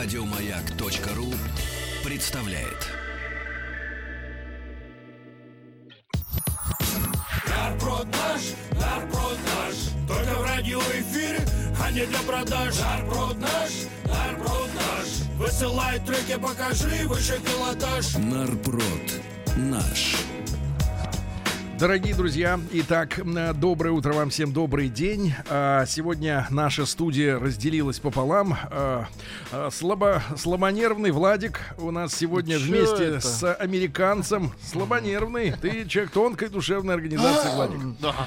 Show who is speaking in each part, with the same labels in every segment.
Speaker 1: Радиомаяк.ру представляет.
Speaker 2: Нарпрод наш, нарпрод наш, только в радиоэфире, а не для продаж. Нарпрод наш, нарпрод наш, высылай треки, покажи выше пилотаж.
Speaker 1: Нарпрод наш.
Speaker 3: Дорогие друзья, итак, доброе утро вам всем, добрый день. А, Сегодня наша студия разделилась пополам. А, а, Слабо, слабонервный Владик у нас сегодня
Speaker 4: Чё
Speaker 3: вместе
Speaker 4: это?
Speaker 3: с американцем. Слабонервный. Ты человек тонкой душевной организации, Владик.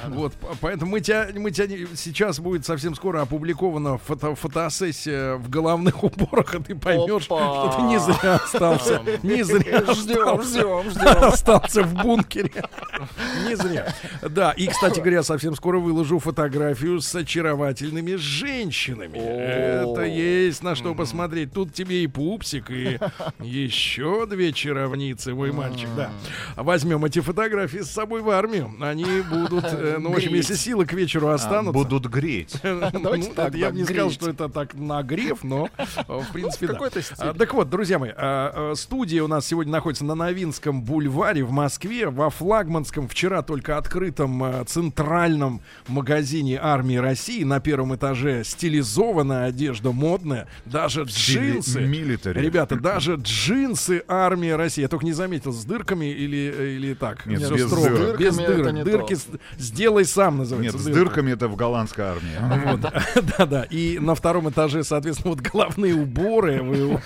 Speaker 3: Вот, поэтому мы тебя, мы тебя не- сейчас будет совсем скоро опубликована фото, фотосессия в головных уборах, и ты поймешь,
Speaker 4: Опа.
Speaker 3: что ты не зря остался. Не зря
Speaker 4: Ждем,
Speaker 3: остался
Speaker 4: ждем, ждем.
Speaker 3: остался в бункере. Не зря. Да, и, кстати говоря, совсем скоро выложу фотографию с очаровательными женщинами. Это есть на что посмотреть. Тут тебе и пупсик, и еще две чаровницы, мой мальчик, да. Возьмем эти фотографии с собой в армию. Они будут, э, ну, в общем, если силы к вечеру останутся.
Speaker 5: Будут греть.
Speaker 3: Ну,
Speaker 4: так,
Speaker 3: я бы не сказал, что это так нагрев, но э, в принципе да. А, Так вот, друзья мои, а, а, студия у нас сегодня находится на Новинском бульваре в Москве, во флагманском, вчера только открытом а, центральном магазине армии России. На первом этаже стилизованная одежда, модная, даже
Speaker 5: стиле
Speaker 3: джинсы.
Speaker 5: military.
Speaker 3: Ребята, даже джинсы армии России. Я только не заметил, с дырками или, или так?
Speaker 5: Нет, без
Speaker 3: строго.
Speaker 5: дырок.
Speaker 3: Без дырок. Дырки
Speaker 4: то.
Speaker 3: с- сделай сам называется.
Speaker 5: Нет, с
Speaker 3: дырка.
Speaker 5: дырками это в голландской армии.
Speaker 3: Вот, да, да. И на втором этаже, соответственно, вот головные уборы.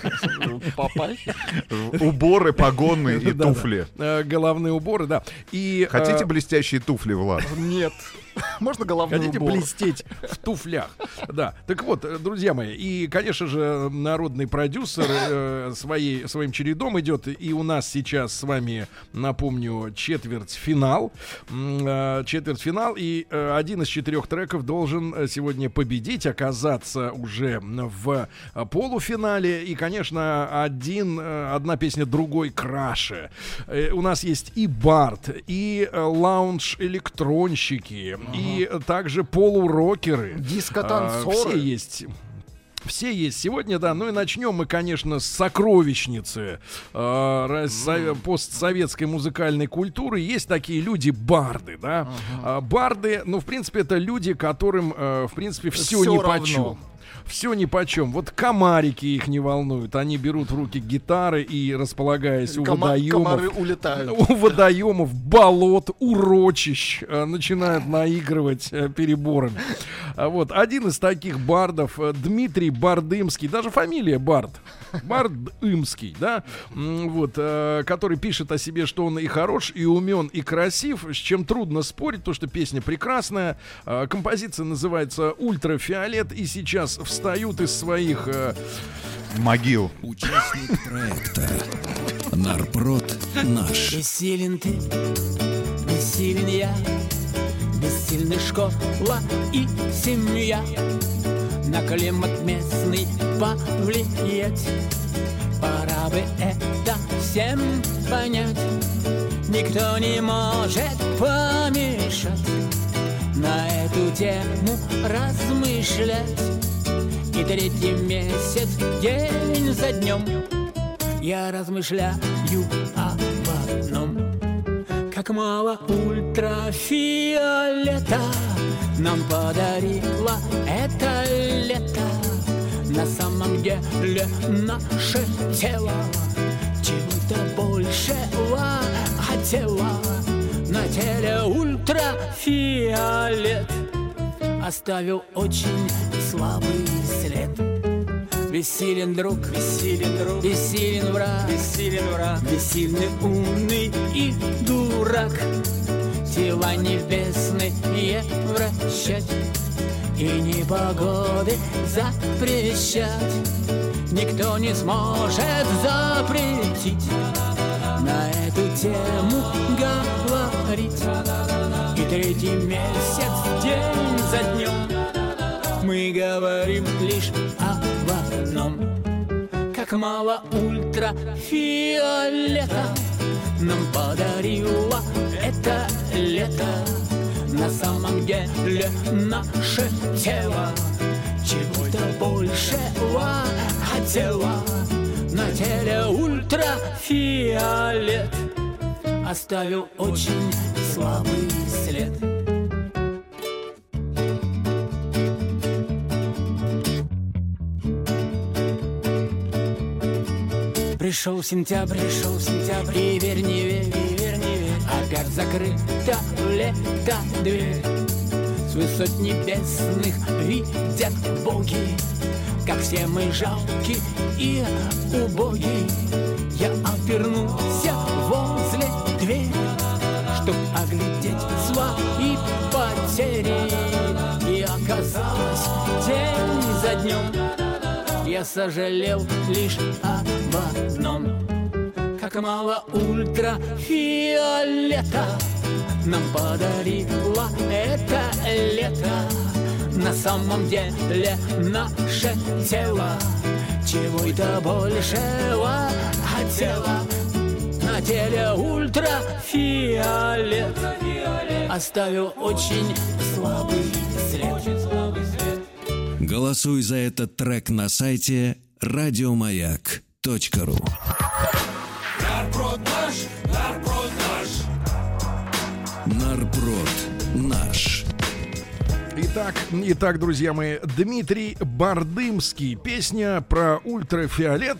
Speaker 5: Уборы, погонные и туфли.
Speaker 3: Э, головные уборы, да. И э,
Speaker 5: Хотите блестящие туфли, Влад?
Speaker 4: Нет. Можно головной
Speaker 3: Хотите
Speaker 4: убор?
Speaker 3: блестеть в туфлях. Да. Так вот, э, друзья мои, и, конечно же, народный продюсер э, своей, своим чередом идет. И у нас сейчас с вами, напомню, четвертьфинал. Э, Четвертьфинал. И э, один из четырех треков должен э, сегодня победить, оказаться уже в э, полуфинале. И, конечно, один, одна песня другой краше. Э, У нас есть и бард, и лаунж-электронщики, и также полурокеры.
Speaker 4: Диско-танцоры.
Speaker 3: А, Все есть. Все есть сегодня, да. Ну и начнем мы, конечно, с сокровищницы э, рас- со- постсоветской музыкальной культуры. Есть такие люди барды, да. А, барды, ну, в принципе, это люди, которым, э, в принципе, все,
Speaker 4: Всё
Speaker 3: ни
Speaker 4: равно.
Speaker 3: почем. Все ни почем. Вот комарики их не волнуют. Они берут в руки гитары и, располагаясь у
Speaker 4: Кома-
Speaker 3: водоемов,
Speaker 4: улетают.
Speaker 3: у водоемов, болот, урочищ э, начинают наигрывать э, переборами. А Вот один из таких бардов э, Дмитрий Бардымский, даже фамилия Бард. Бардымский, да, вот, э, который пишет о себе, что он и хорош, и умен, и красив, с чем трудно спорить, потому что песня прекрасная. Э, Композиция называется «Ультрафиолет», и сейчас встают из своих э,
Speaker 5: Могил.
Speaker 1: Участник проекта Нарпрод наш.
Speaker 6: Бессилен ты, бессилен я, бессильны школа и семья. На климат местный повлиять, пора бы это всем понять. Никто не может помешать на эту тему размышлять. И третий месяц, день за днем, я размышляю об одном Как мало ультрафиолета Нам подарило это лето. На самом деле наше тело Чего-то большего хотело. На теле ультрафиолет Оставил очень слабый след. Бессилен друг, бессилен друг, бессилен враг, бессилен враг, бессильный умный и дурак. Тела небесные вращать и непогоды запрещать. Никто не сможет запретить на эту тему говорить. И третий месяц день за днем мы говорим лишь об одном Как мало ультрафиолета Нам подарило это лето. На самом деле наше тело Чего-то большего хотело На теле ультрафиолет. Оставил очень слабый след. Пришел сентябрь, пришел сентябрь И верь, не верь, закрыта лето дверь С высот небесных видят боги Как все мы жалки и убоги. Я обернулся возле двери Чтоб оглядеть свои потери. И оказалось день за днем. Я сожалел лишь об одном Как мало ультрафиолета. Нам подарило это лето. На самом деле наше тело. Чего-то большего хотело На теле ультрафиолет. Оставил очень слабый след.
Speaker 1: Голосуй за этот трек на сайте радиомаяк.ру
Speaker 3: Итак, итак, друзья мои, Дмитрий Бардымский. Песня про ультрафиолет.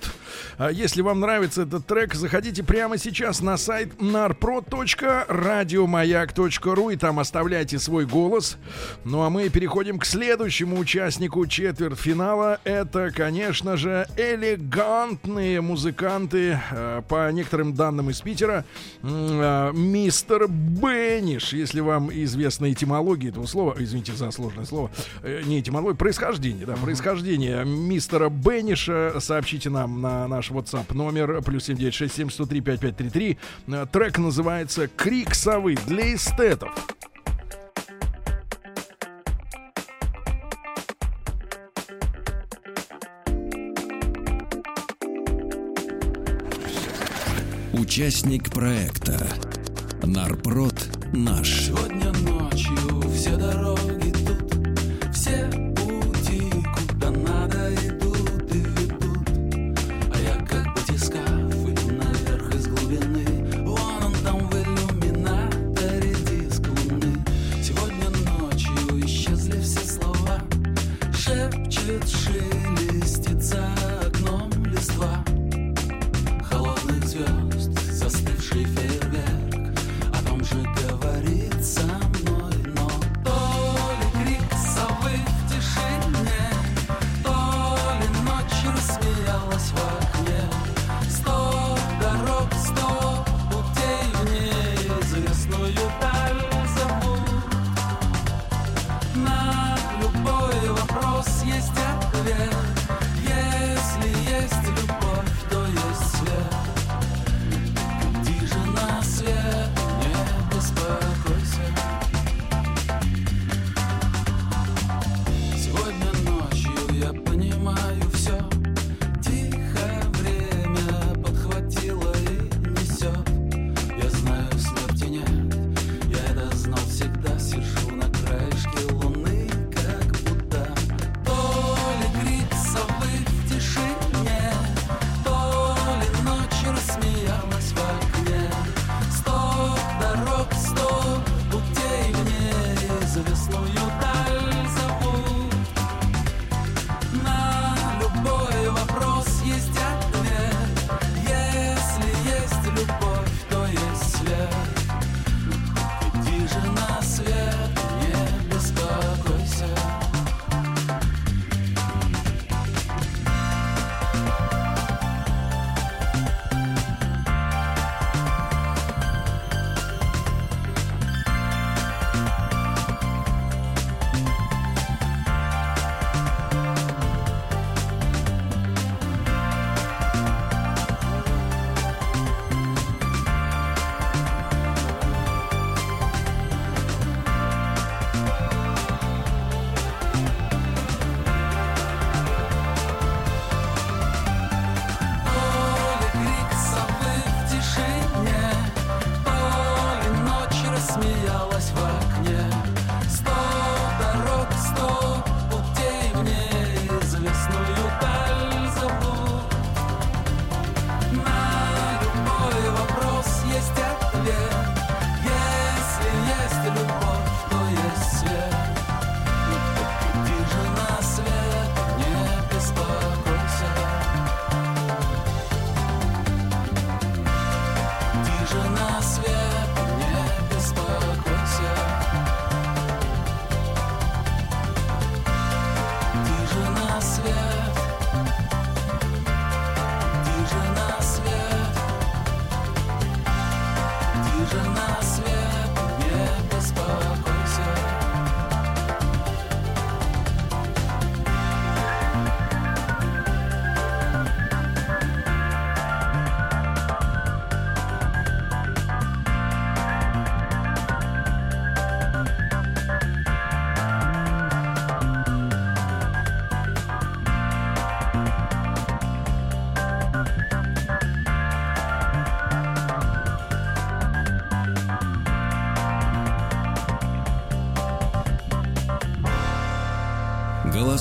Speaker 3: А Если вам нравится этот трек, заходите прямо сейчас на сайт narprod.radiomayak.ru и там оставляйте свой голос. Ну а мы переходим к следующему участнику четвертьфинала. Это, конечно же, элегантные музыканты, э, по некоторым данным из Питера, э, мистер Бенниш. Если вам известна этимология этого слова, извините за сложное слово, э, не этимология, происхождение, да, происхождение мистера Бенниша, сообщите нам на наш WhatsApp номер плюс 7967 103 5533. Э, Трек называется «Крик совы» для эстетов.
Speaker 1: Участник проекта Нарпрод наш.
Speaker 7: Сегодня ночью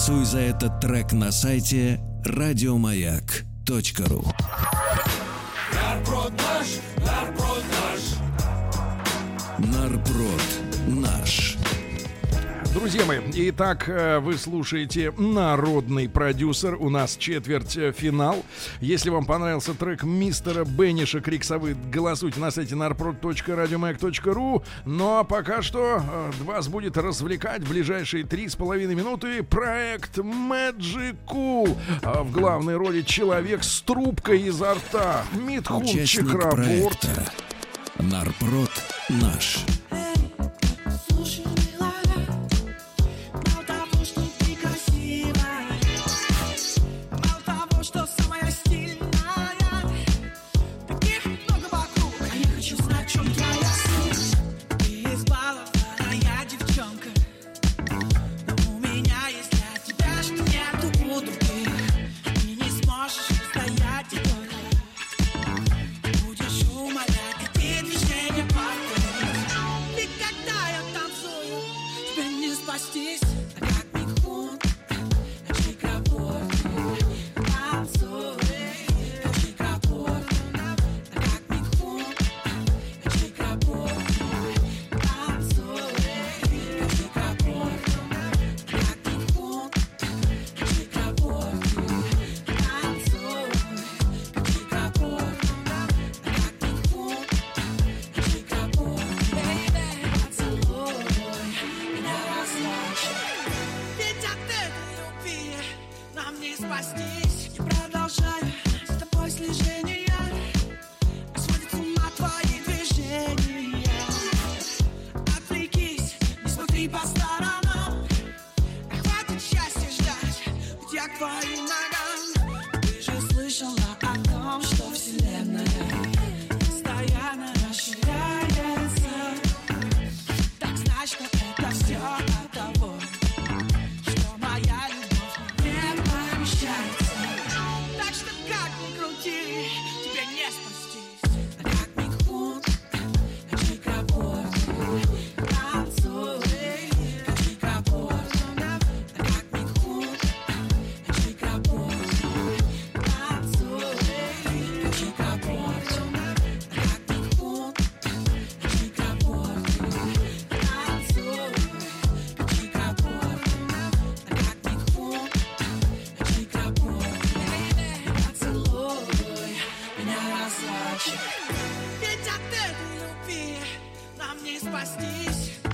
Speaker 1: Голосуй за этот трек на сайте радиомаяк.ру
Speaker 2: Нарпрод наш, нарпрод наш.
Speaker 1: Нарброд наш.
Speaker 3: Друзья мои, итак, э, вы слушаете «Народный продюсер». У нас четверть э, финал. Если вам понравился трек мистера Бенниша Криксовы, голосуйте на сайте narprod.radiomag.ru. Ну а пока что э, вас будет развлекать в ближайшие три с половиной минуты проект Magic Cool. А в главной роли человек с трубкой изо рта. Мидхун
Speaker 1: Чехрабурт. Нарпрод наш.
Speaker 8: спастись И продолжаю с тобой слежение а Сводит ума твои движения. Отвлекись, не смотри по сторонам. А Хватит счастья ждать, где твои Ведь от этой любви нам не спастись.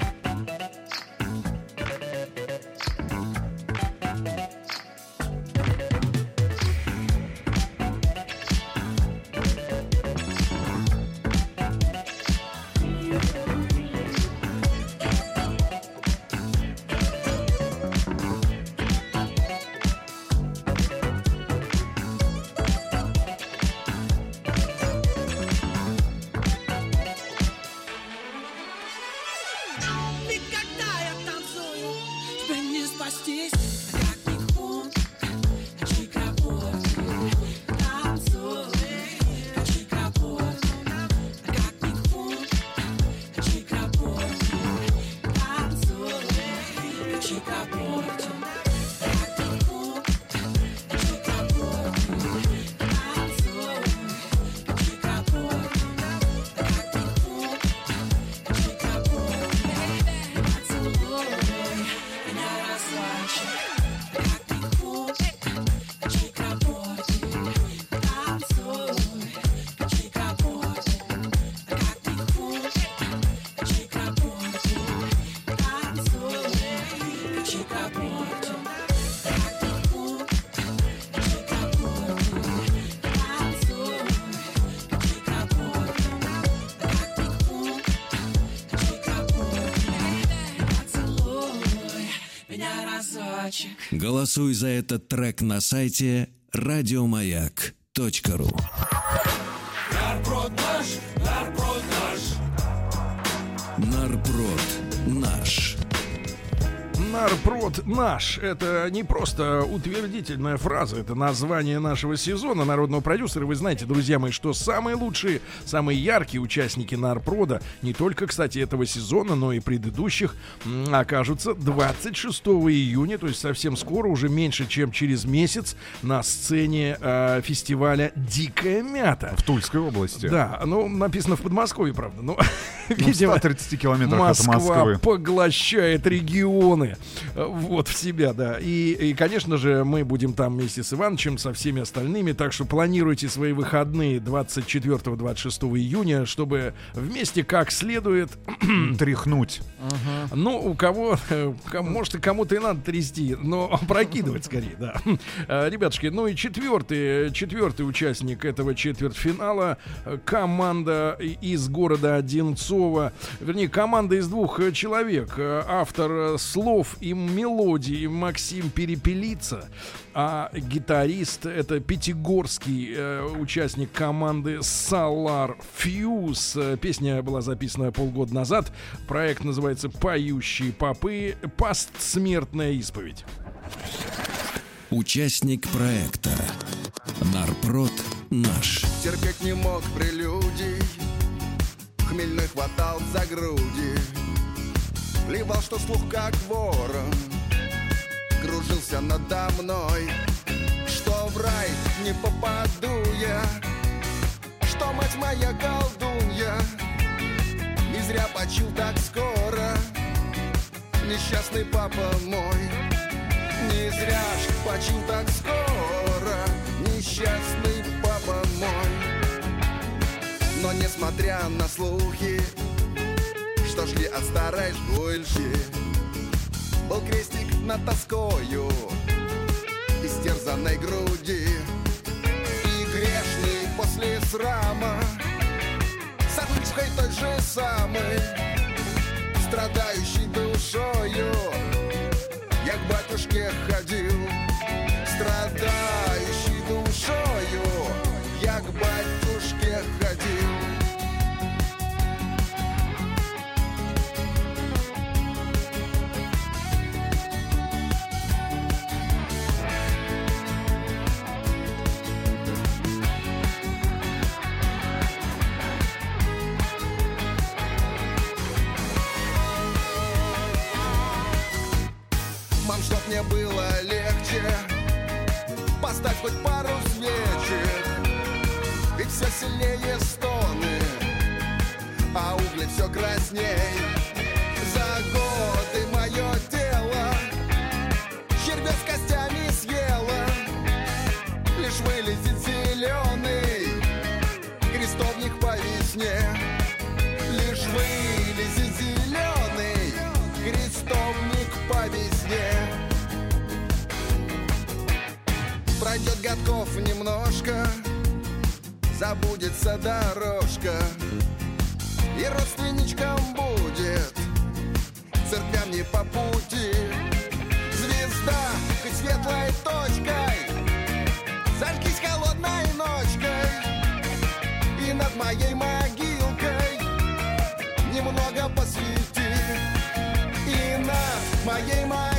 Speaker 1: Голосуй за этот трек на сайте радиомаяк.ру Нарпрод наш.
Speaker 3: Это не просто утвердительная фраза, это название нашего сезона народного продюсера. Вы знаете, друзья мои, что самые лучшие, самые яркие участники Нарпрода, не только, кстати, этого сезона, но и предыдущих, окажутся 26 июня, то есть совсем скоро, уже меньше, чем через месяц, на сцене э, фестиваля «Дикая мята».
Speaker 5: В Тульской области.
Speaker 3: Да, ну, написано в Подмосковье, правда. Но,
Speaker 5: Ну, в
Speaker 3: видимо,
Speaker 5: 130 километрах
Speaker 3: Москва
Speaker 5: от Москвы.
Speaker 3: поглощает регионы вот в себя, да. И, и, конечно же, мы будем там вместе с Ивановичем, со всеми остальными. Так что планируйте свои выходные 24-26 июня, чтобы вместе как следует
Speaker 5: Тряхнуть.
Speaker 3: ну, у кого, э, может, и кому-то и надо трясти, но опрокидывать скорее, да. Э, Ребятушки, ну и четвертый, четвертый участник этого четвертьфинала, э, команда из города Одинцова, вернее, команда из двух э, человек. Э, Автор э, слов и мелодий Максим Перепелица, а гитарист это Пятигорский э, участник команды Solar Fuse. Песня была записана полгода назад. Проект называется «Поющие попы. Постсмертная исповедь».
Speaker 1: Участник проекта Нарпрод наш.
Speaker 9: Терпеть не мог прелюдий Хмельной хватал за груди Плевал, что слух как ворон. Кружился надо мной. Что в рай не попаду я Что мать моя колдунья. Не зря почил так скоро. Несчастный папа мой. Не зря ж почил так скоро. Несчастный папа мой. Но несмотря на слухи Что шли от старой жгульши Был крестик над тоскою Истерзанной груди. И грешный после срама С отмычкой той же самой Страдающий душою. Я к батюшке ходил Страдающий душою мне было легче. Поставь хоть пару свечек Ведь все сильнее стоны А угли все красней. За годы мое тело Червя с костями съела Лишь вылезет зеленый Крестовник по весне. Лишь вылезет зеленый Крестовник по весне Годков немножко Забудется дорожка. И родственничкам будет Церквям не по пути. Звезда хоть светлой точкой Зажгись холодной ночкой. И над моей могилкой Немного посвети. И над моей могилкой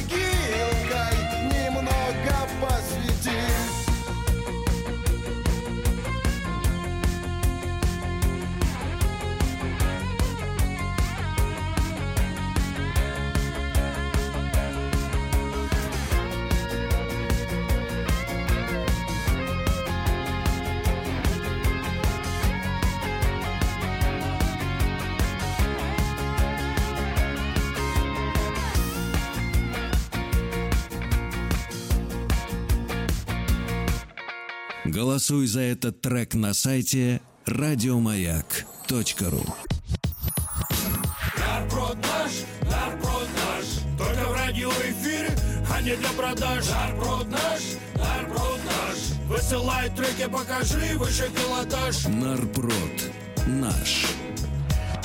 Speaker 1: Голосуй за этот трек на сайте радиомаяк.ру.
Speaker 2: Нарпрод наш, нарпрод наш Только в радиоэфире, а не для продаж Нарпрод наш, нарпрод наш Высылай треки, покажи выше пилотаж
Speaker 1: Нарпрод наш.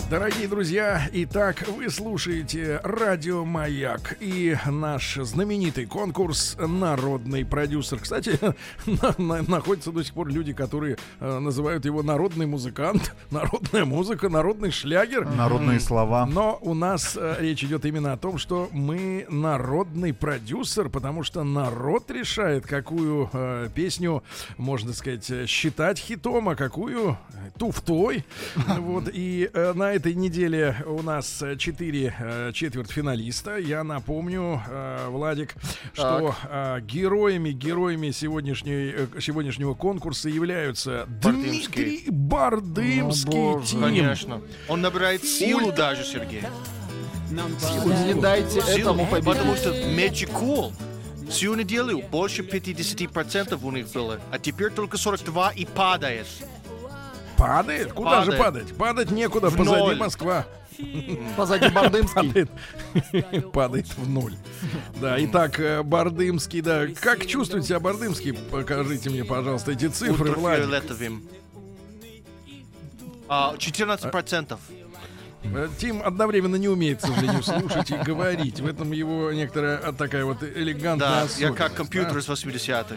Speaker 3: Дорогие друзья, итак, вы слушаете Радио Маяк и наш знаменитый конкурс «Народный продюсер». Кстати, на- на- находятся до сих пор люди, которые э, называют его народный музыкант, народная музыка, народный шлягер.
Speaker 5: Народные слова.
Speaker 3: Но у нас э, речь идет именно о том, что мы народный продюсер, потому что народ решает, какую э, песню, можно сказать, считать хитом, а какую туфтой. Вот, и э, на этой неделе у нас э, четыре э, четвертьфиналиста. Я напомню, э, Владик, что э, героями, героями сегодняшней, э, сегодняшнего конкурса являются Дмитрий Бардымский. Тим.
Speaker 10: Конечно. Он набирает силу даже, Сергей.
Speaker 4: Не дайте
Speaker 10: Силу,
Speaker 4: этому победить.
Speaker 10: потому что Magic Cool всю неделю больше 50% у них было, а теперь только 42 и падает.
Speaker 3: Падает? Куда же
Speaker 10: Падает.
Speaker 3: падать? Падать некуда,
Speaker 10: В
Speaker 3: позади
Speaker 10: ноль.
Speaker 3: Москва.
Speaker 4: Позади Бардымский.
Speaker 3: Падает, падает в ноль. Да, итак, э, Бардымский, да. Как чувствует себя Бардымский? Покажите мне, пожалуйста, эти цифры, Владик.
Speaker 10: Ультрафиолетовым. А, 14%.
Speaker 3: Э, Тим одновременно не умеет, к сожалению, слушать и говорить. В этом его некоторая а, такая вот элегантная
Speaker 10: Да, я как
Speaker 3: да.
Speaker 10: компьютер из 80-х.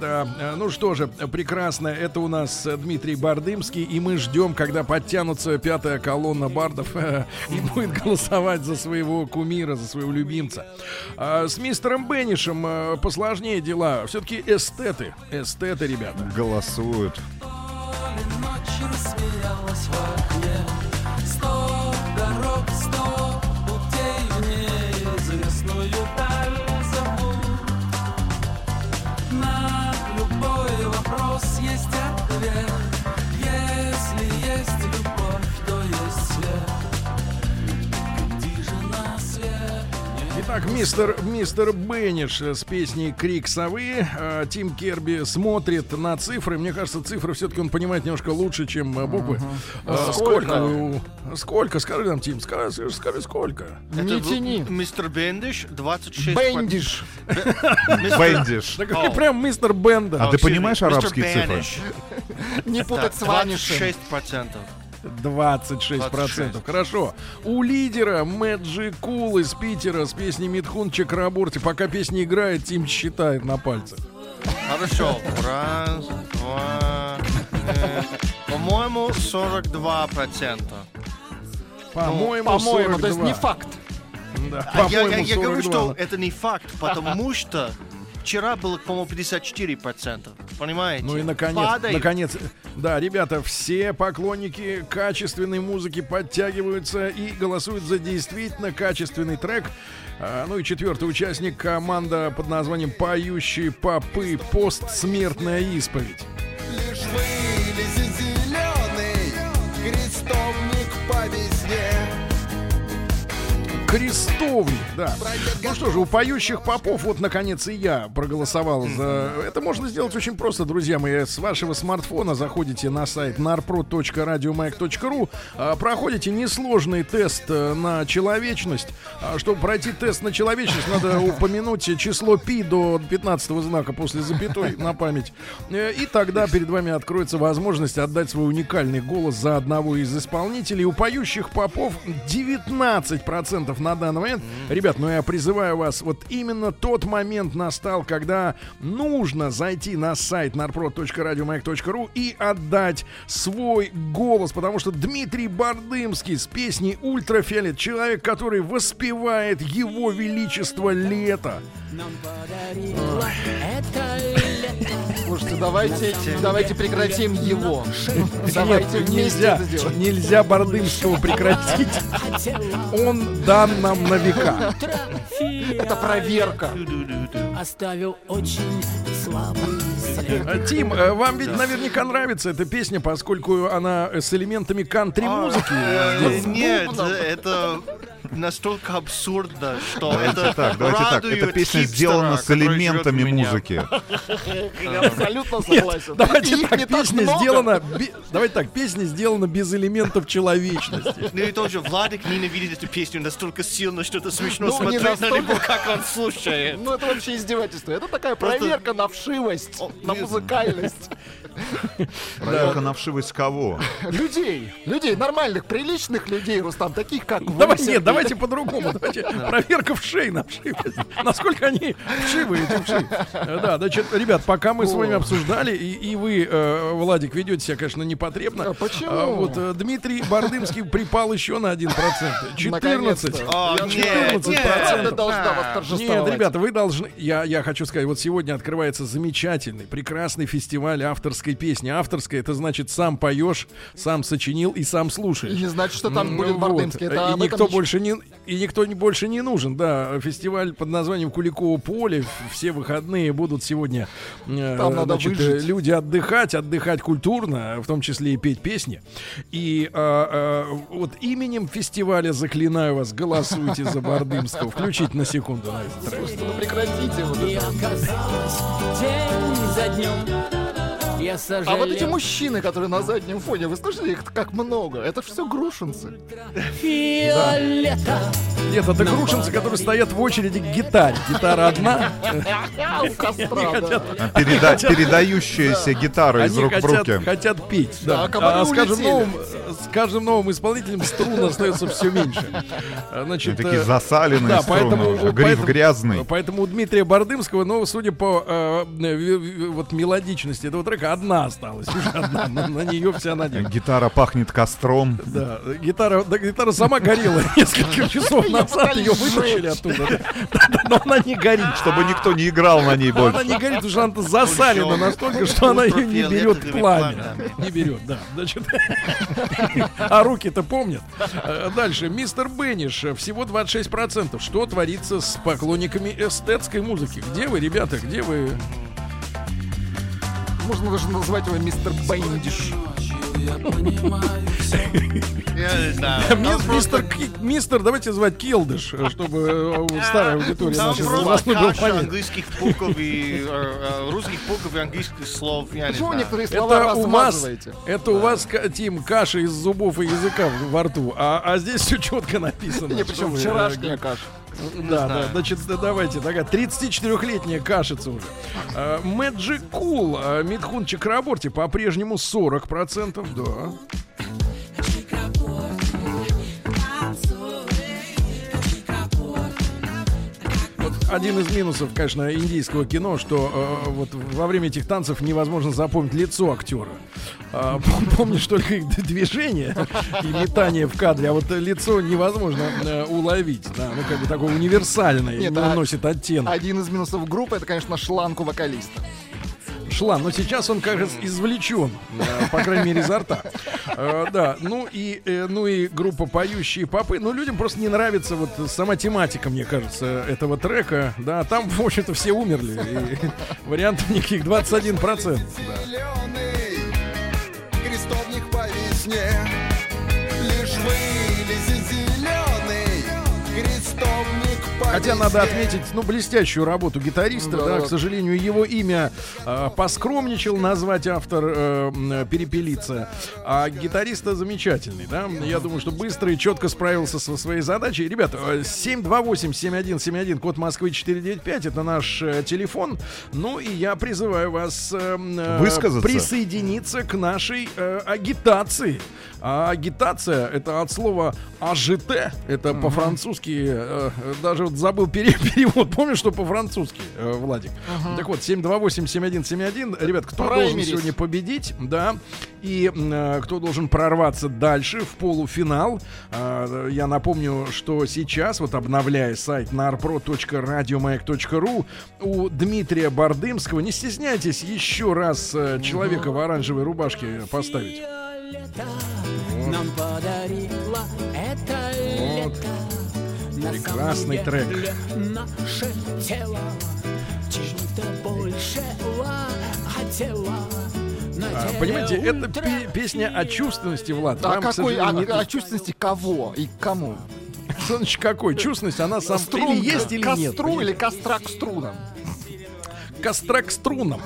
Speaker 3: Да, э, ну что же, э, прекрасно. Это у нас э, Дмитрий Бардымский, и мы ждем, когда подтянутся пятая колонна бардов э, и будет голосовать за своего кумира, за своего любимца. А с мистером Беннишем э, посложнее дела. Все-таки эстеты. Эстеты, ребята.
Speaker 5: Голосуют.
Speaker 7: Ночь рассмеялась в окне Snow
Speaker 3: Итак, мистер, мистер Бенниш с песней «Крик совы». Э, Тим Керби смотрит на цифры. Мне кажется, цифры все-таки он понимает немножко лучше, чем э, буквы. Э,
Speaker 4: Сколько?
Speaker 3: Сколько? Скажи нам, Тим, скажи, скажи сколько.
Speaker 4: Не
Speaker 10: Это
Speaker 4: тяни.
Speaker 10: в- Мистер Бендиш 26%.
Speaker 4: Бендиш.
Speaker 5: Бендиш.
Speaker 3: Прям мистер Бенда.
Speaker 5: А ты понимаешь арабские цифры?
Speaker 4: Не путать с Ванишем.
Speaker 10: 26%.
Speaker 3: 26%.
Speaker 10: 26.
Speaker 3: Хорошо. У лидера Мэджи Кул из Питера с песней Митхун Чакраборти. Пока песня играет, Тим считает на пальцах.
Speaker 10: Хорошо. Раз, два, по-моему, 42%.
Speaker 3: По-моему,
Speaker 4: По-моему, то есть
Speaker 3: 42.
Speaker 4: не факт.
Speaker 3: Да,
Speaker 10: А я, я- я говорю,
Speaker 3: 42.
Speaker 10: что это не факт, потому что вчера было, по-моему, 54%. Понимаете?
Speaker 3: Ну и наконец,
Speaker 10: Падает.
Speaker 3: наконец, да, ребята, все поклонники качественной музыки подтягиваются и голосуют за действительно качественный трек. А, ну и четвертый участник команда под названием «Поющие попы. Постсмертная исповедь».
Speaker 9: Лишь вывези зеленый крестовник по весне.
Speaker 3: Крестовник, да. Ну что же, у поющих попов, вот наконец и я проголосовал за... Это можно сделать очень просто, друзья мои. С вашего смартфона заходите на сайт narprod.radiomayak.ru, а, проходите несложный тест э, на человечность. А Чтобы пройти тест на человечность, надо упомянуть число пи до 15 знака после запятой на память. Э, И тогда перед вами откроется возможность отдать свой уникальный голос за одного из исполнителей. У поющих попов 19% на данный момент. Ребят, ну я призываю вас, вот именно тот момент настал, когда нужно зайти на сайт narprod.radiomayak.ru и отдать свой голос, потому что Дмитрий Бардымский с песней «Ультрафиолет», человек, который воспевает его величество лето.
Speaker 6: Нам подарила это лето.
Speaker 4: Слушайте, давайте, давайте прекратим его. Давайте
Speaker 3: Нет,
Speaker 4: вместе
Speaker 3: нельзя,
Speaker 4: это
Speaker 3: нельзя Бардымского прекратить. Он дан нам на века.
Speaker 4: Это проверка.
Speaker 6: Оставил очень слабый.
Speaker 3: А, Тим, э, вам ведь наверняка нравится эта песня, поскольку она с элементами кантри-музыки.
Speaker 10: Э, Нет, это настолько абсурдно, что это
Speaker 5: так, давайте так.
Speaker 10: радует
Speaker 5: Эта песня сделана с элементами музыки.
Speaker 4: Я абсолютно согласен.
Speaker 3: Давайте так, песня сделана... Давайте так, песня сделана без элементов человечности.
Speaker 10: Ну и тоже Владик ненавидит эту песню настолько сильно, что это смешно
Speaker 4: Ну,
Speaker 10: смотреть на него, как он слушает.
Speaker 4: Ну это вообще издевательство. Это такая проверка на вшивость, на музыкальность.
Speaker 5: Проверка на вшивость кого?
Speaker 4: Людей, людей, нормальных, приличных людей, Рустам, таких как вы.
Speaker 3: Давай, нет, давайте по-другому. Давайте проверка вшей на вшивость. Насколько они вшивы, эти вши. Да, значит, ребят, пока мы с вами обсуждали, и, и вы, э, Владик, ведете себя, конечно, непотребно.
Speaker 4: А почему?
Speaker 3: А вот э, Дмитрий Бардымский припал еще на 1%. 14.
Speaker 4: Наконец-то.
Speaker 10: О,
Speaker 4: Я
Speaker 10: нет,
Speaker 3: 14
Speaker 10: нет.
Speaker 3: Нет, ребята, вы должны. Я, я хочу сказать, вот сегодня открывается замечательный, прекрасный фестиваль авторской песни. Авторская это значит сам поешь, сам сочинил и сам слушаешь.
Speaker 4: И не значит, что там будет
Speaker 3: вот.
Speaker 4: Бардымский. Это
Speaker 3: и никто
Speaker 4: ничего-
Speaker 3: больше не и никто не больше не нужен. Да, фестиваль под названием Куликово поле. Все выходные будут сегодня. э,
Speaker 4: Там надо
Speaker 3: значит,
Speaker 4: выжить.
Speaker 3: э, люди отдыхать, отдыхать культурно, в том числе и петь песни. И э, э, вот именем фестиваля заклинаю вас, голосуйте за Бардымского. Включить на секунду
Speaker 4: ну прекратите вот
Speaker 6: И
Speaker 4: это.
Speaker 6: оказалось день за днем Я
Speaker 4: А вот эти
Speaker 6: сожалел
Speaker 4: мужчины, которые на заднем фоне, вы слышали их как много? Это все грушинцы.
Speaker 6: Фиолета
Speaker 3: Нет, это грушинцы, которые стоят в очереди к гитаре. Гитара одна.
Speaker 4: У костра, да.
Speaker 5: А, переда- Передающаяся гитара из рук в руки.
Speaker 3: хотят петь. Да.
Speaker 4: Да, кабаны
Speaker 3: А с каждым, новым, с каждым новым исполнителем струн остается все меньше. А, Значит,
Speaker 5: Такие
Speaker 3: э,
Speaker 5: засаленные
Speaker 3: да,
Speaker 5: струны
Speaker 3: поэтому,
Speaker 5: уже, гриф
Speaker 3: поэтому-
Speaker 5: грязный.
Speaker 3: Поэтому у Дмитрия Бардымского, ну, судя по э, вот мелодичности этого трека, одна осталась. Уже одна. На, на нее вся надежда.
Speaker 5: Гитара пахнет костром.
Speaker 3: Да, гитара, да, гитара сама горела несколько часов назад, ее вытащили оттуда. Да, да, Но она не горит.
Speaker 5: Чтобы никто не играл на ней
Speaker 3: Но Она
Speaker 5: больше.
Speaker 3: не горит, потому что она засалена настолько, что она ее не берет пламя. Не берет, да. Значит, а руки-то помнят. Э, Дальше. Мистер Бенниш. Всего 26%. Что творится с поклонниками эстетской музыки? Где вы, ребята? Где вы?
Speaker 4: Можно даже назвать его мистер Бендиш.
Speaker 10: Я не знаю.
Speaker 3: Ми-
Speaker 10: Там
Speaker 3: Мистер, мистер, давайте звать Килдыш, э, чтобы э, старая аудитория наша
Speaker 10: просто каша
Speaker 3: понятна.
Speaker 10: английских букв и э, русских букв и английских слов,
Speaker 4: Почему некоторые слова
Speaker 3: Это у вас, это у вас, Тим, каша из зубов и языка во рту, а, а здесь все четко написано.
Speaker 4: Не, причем вчерашняя каша.
Speaker 3: Да, да, значит, да, давайте, такая 34-летняя кашица уже. А, Magic Cool, а, Митхун Чакраборти по-прежнему 40%, да. Один из минусов, конечно, индийского кино, что э, вот во время этих танцев невозможно запомнить лицо актера. Пом- помнишь только их движение и метание в кадре, а вот э, лицо невозможно э, уловить. Да, ну как бы такое универсальное,
Speaker 4: Нет,
Speaker 3: не
Speaker 4: а-
Speaker 3: носит оттенок.
Speaker 4: Один из минусов группы это, конечно, шланг у вокалиста.
Speaker 3: Шла, но сейчас он, кажется, извлечен, э, по крайней мере, изо рта. Э, Да, ну и, э, ну и группа «Поющие попы». Ну, людям просто не нравится вот сама тематика, мне кажется, этого трека. Да, там, в общем-то, все умерли. И вариантов никаких 21%. Да.
Speaker 9: Зеленый крестовник по весне Лишь вылези зеленый крестовник по
Speaker 3: Хотя надо отметить, ну, блестящую работу гитариста,
Speaker 4: Да,
Speaker 3: да, к сожалению, его имя э, поскромничал назвать автор э, м, Перепелица, а гитариста замечательный, да, я думаю, что быстро и четко справился со своей задачей. Ребята, э, 728-7171, код Москвы 495, это наш э, телефон, ну и я призываю вас э, э,
Speaker 5: Высказаться.
Speaker 3: присоединиться к нашей э, агитации. А агитация это от слова АЖТ, это по-французски, э, э, даже вот забыл пере- перевод, помнишь, что по-французски, э, Владик? Так вот, 728-7171, ребят, кто должен
Speaker 4: Праймерис.
Speaker 3: сегодня победить, да, и э, кто должен прорваться дальше в полуфинал. А, я напомню, что сейчас, вот обновляя сайт narpro.radiomayak.ru, у Дмитрия Бардымского, не стесняйтесь еще раз э, человека в оранжевой рубашке поставить.
Speaker 6: Фиолета нам подарила это
Speaker 3: Вот. Прекрасный трек.
Speaker 6: Наше тело чего-то большего хотела. На
Speaker 3: А, Понимаете, это пе- песня о чувственности, Влад.
Speaker 4: А
Speaker 3: Вам,
Speaker 4: какой, а,
Speaker 3: сожалению, не-
Speaker 4: о чувственности кого и кому?
Speaker 3: Что значит какой? Чувственность, она сам
Speaker 4: Струнка.
Speaker 3: или есть или нет?
Speaker 4: Костру или костра к струнам?
Speaker 3: Кострак струнам.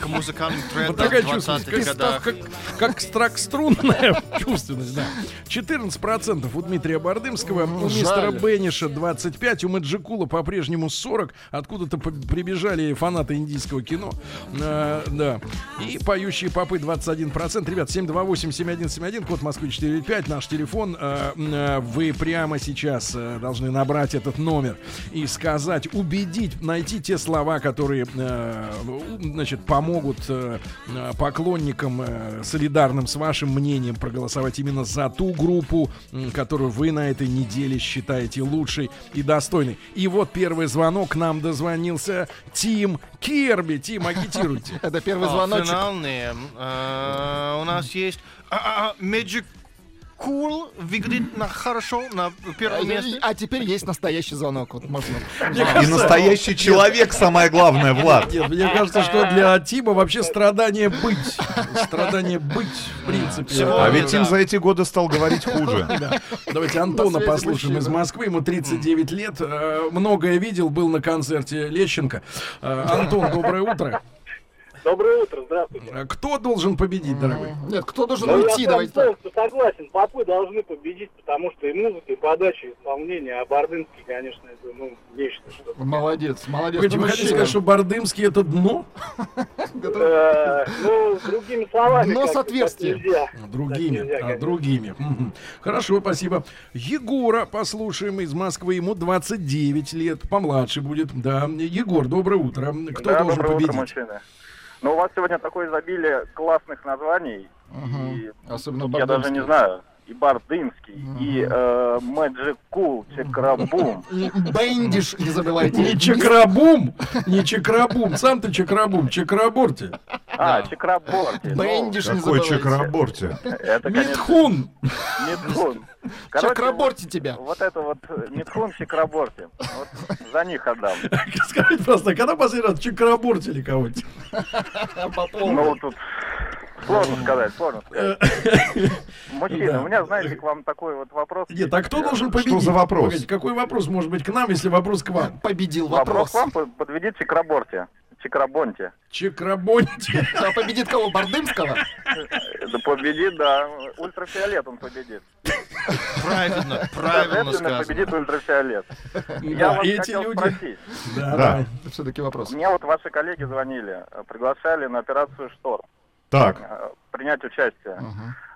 Speaker 10: К музыкальным
Speaker 3: Вот
Speaker 10: трендам
Speaker 3: такая
Speaker 10: 20-х
Speaker 3: чувственность.
Speaker 10: годах.
Speaker 3: Как, как, страк-струнная чувственность, да. 14% у Дмитрия Бардымского, у мистера Бенниша 25, у Маджикула по-прежнему 40. Откуда-то прибежали фанаты индийского кино. А, да. И поющие попы 21%. Ребят, 728-7171, код Москвы 495, наш телефон. А, а, Вы прямо сейчас э, должны набрать этот номер и сказать, убедить, найти те слова, которые, э, значит, помогут э, э, поклонникам, э, солидарным с вашим мнением, проголосовать именно за ту группу, которую вы на этой неделе считаете лучшей и достойной. И вот первый звонок нам дозвонился Тим Керби. Тим, агитируйте.
Speaker 4: Это первый
Speaker 10: А,
Speaker 4: звоночек.
Speaker 10: Финальные. А, У нас есть а, а, Magic Cool выглядит на хорошо на
Speaker 4: А,
Speaker 10: первом месте.
Speaker 4: а теперь есть настоящий звонок. Вот можно.
Speaker 5: И настоящий человек, самое главное, Влад.
Speaker 3: Нет, мне кажется, что для Тима вообще страдание быть. Страдание быть, в принципе.
Speaker 5: А ведь. Тим за эти годы стал говорить хуже.
Speaker 3: Да. Давайте Антона послушаем из Москвы. Ему 39 лет. Э, Многое видел, был на концерте Лещенко. Э, Антон, доброе утро.
Speaker 11: Доброе утро, здравствуйте.
Speaker 3: Э, Кто должен победить, дорогой?
Speaker 4: Нет, кто должен
Speaker 11: Ну,
Speaker 4: уйти?
Speaker 11: я
Speaker 4: Давайте так.
Speaker 11: полностью согласен, попы должны победить, потому что и музыка, и подача, и исполнение, а Бардынский, конечно, это, ну, нечто. Что
Speaker 4: Молодец, молодец.
Speaker 3: Вы хотите сказать, что Бардымский это дно?
Speaker 11: Э, ну, другими словами.
Speaker 4: Но с отверстием.
Speaker 3: Другими, а, другими. Хорошо, спасибо. Егора послушаем из Москвы. Ему 29 лет, помладше будет. Да, Егор, доброе утро. Кто должен
Speaker 12: доброе
Speaker 3: победить?
Speaker 12: Ну, у вас сегодня такое изобилие классных названий.
Speaker 4: Мгм.
Speaker 12: И
Speaker 4: Особенно
Speaker 12: я даже не знаю. И Бардынский, и э, Magic Cool, Чекрабум.
Speaker 4: И Бендиш, не забывайте.
Speaker 3: Не чекрабум, не чекрабум, сам ты чекрабум, чекраборти.
Speaker 12: А, Чекраборти. Ну,
Speaker 4: Бендиш, не
Speaker 5: Какой
Speaker 4: забывайте.
Speaker 5: чекраборте.
Speaker 12: это, конечно,
Speaker 3: Митхун.
Speaker 12: Митхун.
Speaker 4: Чакраборти тебя.
Speaker 12: Вот это вот э, Митхун Чекраборти. Вот за них отдам.
Speaker 3: Скажите просто, когда последний раз чекрабортили кого-нибудь?
Speaker 12: Ну, тут сложно сказать, сложно сказать. Мужчина,
Speaker 3: Да.
Speaker 12: у меня, знаете, к вам такой вот вопрос.
Speaker 3: Нет, а кто должен победить?
Speaker 5: за вопрос?
Speaker 3: Погодите, какой вопрос может быть к нам, если вопрос к вам?
Speaker 4: Победил
Speaker 12: Вопрос
Speaker 4: вопрос.
Speaker 12: к вам, под- подведите Чекраборти. Чекрабонте.
Speaker 3: Чекрабонти.
Speaker 4: А победит кого? Бардымского?
Speaker 12: Да победит, да. Ультрафиолет он победит.
Speaker 10: Правильно, правильно сказано.
Speaker 12: победит ультрафиолет. Я вас
Speaker 3: эти
Speaker 12: хотел
Speaker 3: люди...
Speaker 12: спросить.
Speaker 3: Да.
Speaker 4: Все-таки вопрос.
Speaker 12: Мне вот ваши коллеги звонили, э, приглашали на операцию «Шторм»
Speaker 5: Так,
Speaker 12: э, принять участие.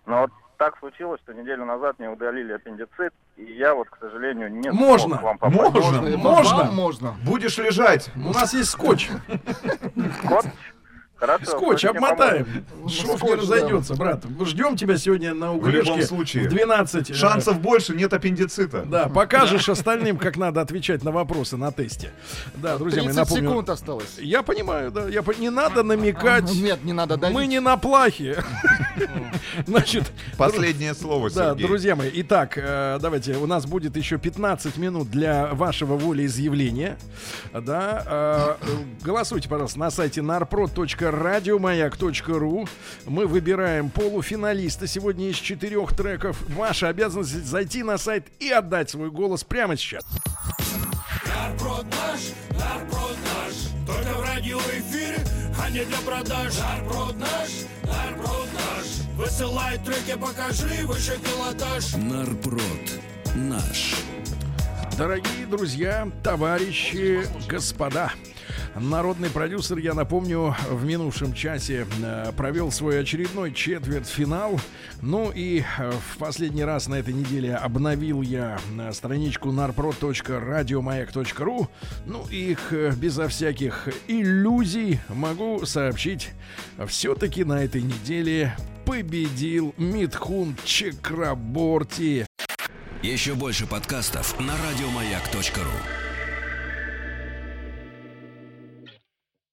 Speaker 12: Но вот так случилось, что неделю назад мне удалили аппендицит, и я вот, к сожалению, не
Speaker 3: Можно,
Speaker 12: смог вам попасть.
Speaker 5: можно,
Speaker 4: Вам
Speaker 3: можно.
Speaker 4: Можно.
Speaker 5: будешь лежать.
Speaker 3: У нас есть скотч.
Speaker 12: Скотч? Хорошо.
Speaker 3: Скотч обмотаем. Шов не разойдется, брат. Ждем тебя сегодня на
Speaker 5: В
Speaker 3: углешке.
Speaker 5: любом случае.
Speaker 3: В 12. э,
Speaker 5: Шансов больше, нет аппендицита.
Speaker 3: Да, покажешь остальным, как надо отвечать на вопросы на тесте. Да, друзья мои,
Speaker 4: 30
Speaker 3: напомню.
Speaker 4: секунд осталось.
Speaker 3: Я понимаю, да. Я, не надо намекать.
Speaker 4: Нет, не надо давить.
Speaker 3: Мы не на плахе. Значит,
Speaker 5: Последнее слово,
Speaker 3: да,
Speaker 5: Сергей.
Speaker 3: друзья мои. Итак, э, давайте, у нас будет еще 15 минут для вашего волеизъявления. Да, э, голосуйте, пожалуйста, на сайте narprod.radiomayak.ru. Мы выбираем полуфиналиста сегодня из четырех треков. Ваша обязанность зайти на сайт и отдать свой голос прямо сейчас.
Speaker 2: Нарпрод наш, нарпрод наш Только в радиоэфире, а не для продаж Нарпрод наш, нарпрод наш Высылай треки, покажи выше пилотаж
Speaker 1: Нарпрод наш.
Speaker 3: Дорогие друзья, товарищи, господа, народный продюсер, я напомню, в минувшем часе э, провел свой очередной четвертьфинал. Ну и э, в последний раз на этой неделе обновил я э, страничку narprod.radiomayak.ru. Ну и безо всяких иллюзий могу сообщить, все-таки на этой неделе победил Митхун Чекраборти.
Speaker 1: Еще больше подкастов на радиомаяк.ру.